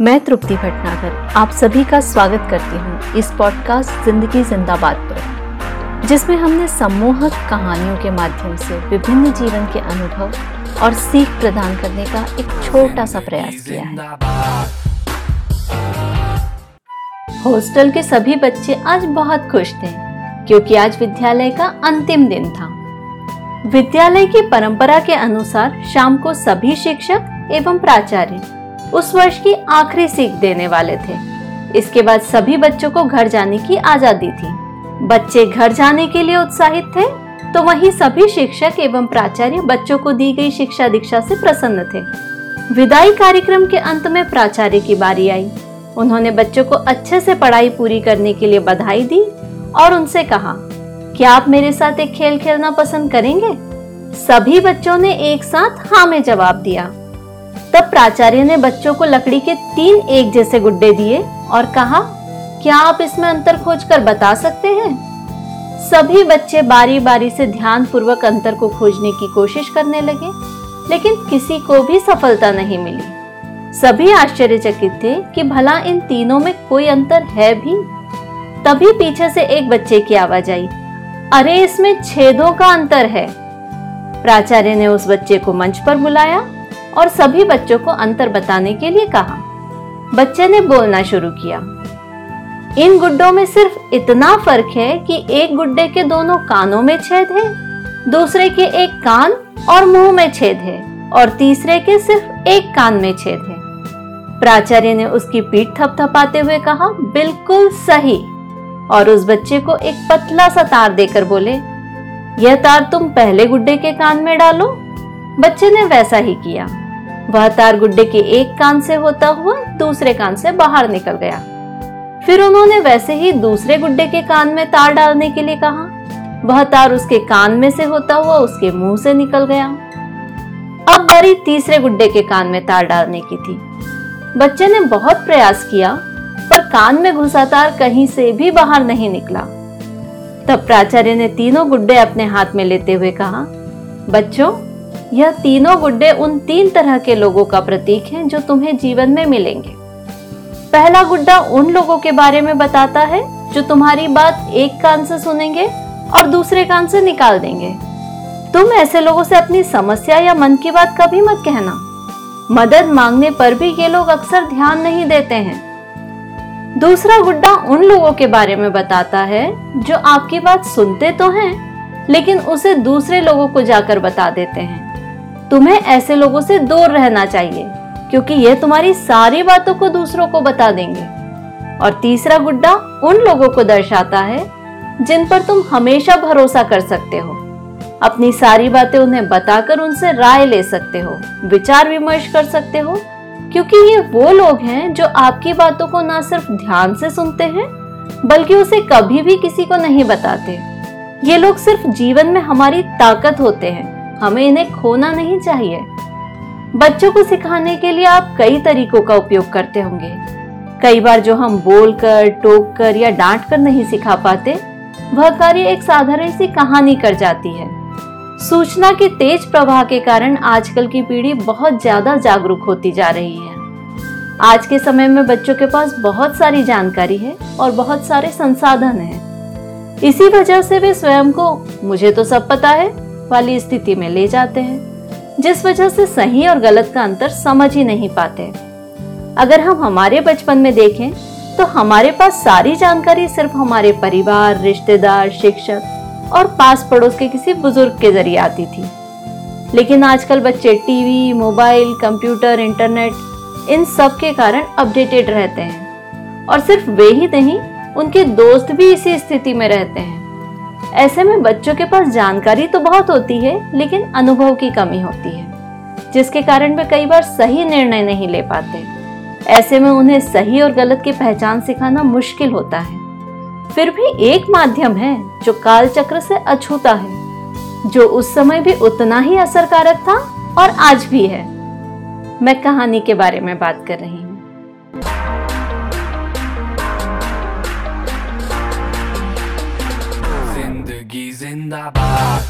मैं तृप्ति भटनागर, आप सभी का स्वागत करती हूँ इस पॉडकास्ट ज़िंदगी जिंदाबाद पर, जिसमें हमने सम्मोहक कहानियों के माध्यम से विभिन्न जीवन के अनुभव और सीख प्रदान करने का एक छोटा सा प्रयास किया है। हॉस्टल के सभी बच्चे आज बहुत खुश थे, क्योंकि आज विद्यालय का अंतिम दिन था। विद्यालय की परंपरा के अनुसार शाम को सभी शिक्षक एवं प्राचार्य उस वर्ष की आखिरी सीख देने वाले थे। इसके बाद सभी बच्चों को घर जाने की आज़ादी थी। बच्चे घर जाने के लिए उत्साहित थे तो वहीं सभी शिक्षक एवं प्राचार्य बच्चों को दी गई शिक्षा दीक्षा से प्रसन्न थे। विदाई कार्यक्रम के अंत में प्राचार्य की बारी आई। उन्होंने बच्चों को अच्छे से पढ़ाई पूरी करने के लिए बधाई दी और उनसे कहा, क्या आप मेरे साथ एक खेल खेलना पसंद करेंगे? सभी बच्चों ने एक साथ हाँ में जवाब दिया। तब प्राचार्य ने बच्चों को लकड़ी के तीन एक जैसे गुड्डे दिए और कहा, क्या आप इसमें अंतर खोजकर बता सकते हैं? सभी बच्चे बारी बारी से ध्यान पूर्वक अंतर को खोजने की कोशिश करने लगे, लेकिन किसी को भी सफलता नहीं मिली। सभी आश्चर्यचकित थे कि भला इन तीनों में कोई अंतर है भी। तभी पीछे से एक बच्चे की आवाज़ आई, अरे, इसमें छेदों का अंतर है। प्राचार्य ने उस बच्चे को मंच पर बुलाया और सभी बच्चों को अंतर बताने के लिए कहा। बच्चे ने बोलना शुरू किया। इन गुड्डों में सिर्फ़ इतना फ़र्क है कि एक गुड्डे के दोनों कानों में छेद है, दूसरे के एक कान और मुँह में छेद है, और तीसरे के सिर्फ़ एक कान में छेद है। प्राचार्य ने उसकी पीठ थपथपाते हुए कहा, बिल्कुल सही। और उस बच्चे को एक पतला सा तार देकर बोले, यह तार तुम पहले गुड्डे के कान में डालो। बच्चे ने वैसा ही किया। वह तार गुड्डे के एक कान से होता हुआ दूसरे कान से बाहर निकल गया। फिर उन्होंने वैसे ही दूसरे गुड्डे के कान में तार डालने के लिए कहा। वह तार उसके कान में से होता हुआ उसके मुँह से निकल गया। अब बारी तीसरे गुड्डे के कान में तार डालने की थी। बच्चे ने बहुत प्रयास किया, पर कान में घुसा तार कहीं से भी बाहर नहीं निकला। तब प्राचार्य ने तीनों गुड्डे अपने हाथ में लेते हुए कहा, बच्चों यह तीनों गुड्डे उन तीन तरह के लोगों का प्रतीक हैं जो तुम्हें जीवन में मिलेंगे। पहला गुड्डा उन लोगों के बारे में बताता है, जो तुम्हारी बात एक कान से सुनेंगे और दूसरे कान से निकाल देंगे। तुम ऐसे लोगों से अपनी समस्या या मन की बात कभी मत कहना। मदद मांगने पर भी ये लोग अक्सर ध्यान नहीं देते हैं। दूसरा गुड्डा उन लोगों के बारे में बताता है, जो आपकी बात सुनते तो हैं, लेकिन उसे दूसरे लोगों को जाकर बता देते हैं। तुम्हें ऐसे लोगों से दूर रहना चाहिए, क्योंकि ये तुम्हारी सारी बातों को दूसरों को बता देंगे। और तीसरा गुड्डा उन लोगों को दर्शाता है, जिन पर तुम हमेशा भरोसा कर सकते हो। अपनी सारी बातें उन्हें बताकर उनसे राय ले सकते हो, विचार विमर्श कर सकते हो, क्योंकि ये वो लोग हैं जो आपकी बातों को ना सिर्फ़ ध्यान से सुनते हैं, बल्कि उसे कभी भी किसी को नहीं बताते। ये लोग सिर्फ़ जीवन में हमारी ताकत होते हैं। हमें इन्हें खोना नहीं चाहिए। बच्चों को सिखाने के लिए आप कई तरीकों का उपयोग करते होंगे। कई बार जो हम बोलकर टोक कर या डांट कर नहीं सिखा पाते, वह कार्य एक साधारण सी कहानी कर जाती है। सूचना के तेज प्रवाह के कारण आजकल की पीढ़ी बहुत ज़्यादा जागरूक होती जा रही है। आज के समय में बच्चों के पास बहुत सारी जानकारी है और बहुत सारे संसाधन हैं। इसी वजह से वे स्वयं को, मुझे तो सब पता है वाली स्थिति में ले जाते हैं, जिस वजह से सही और गलत का अंतर समझ ही नहीं पाते। अगर हम हमारे बचपन में देखें तो हमारे पास सारी जानकारी सिर्फ़ हमारे परिवार, रिश्तेदार, शिक्षक और पास पड़ोस के किसी बुज़ुर्ग के ज़रिए आती थी। लेकिन आजकल बच्चे टीवी, मोबाइल, कंप्यूटर, इंटरनेट, इन सब के कारण अपडेटेड रहते हैं। और सिर्फ़ वे ही नहीं, उनके दोस्त भी इसी स्थिति में रहते हैं। ऐसे में बच्चों के पास जानकारी तो बहुत होती है, लेकिन अनुभव की कमी होती है, जिसके कारण वे कई बार सही निर्णय नहीं ले पाते। ऐसे में उन्हें सही और गलत की पहचान सिखाना मुश्किल होता है। फिर भी एक माध्यम है जो काल चक्र से अछूता है, जो उस समय भी उतना ही असरकारक था और आज भी है। मैं कहानी के बारे में बात कर रही हूँ। in the back.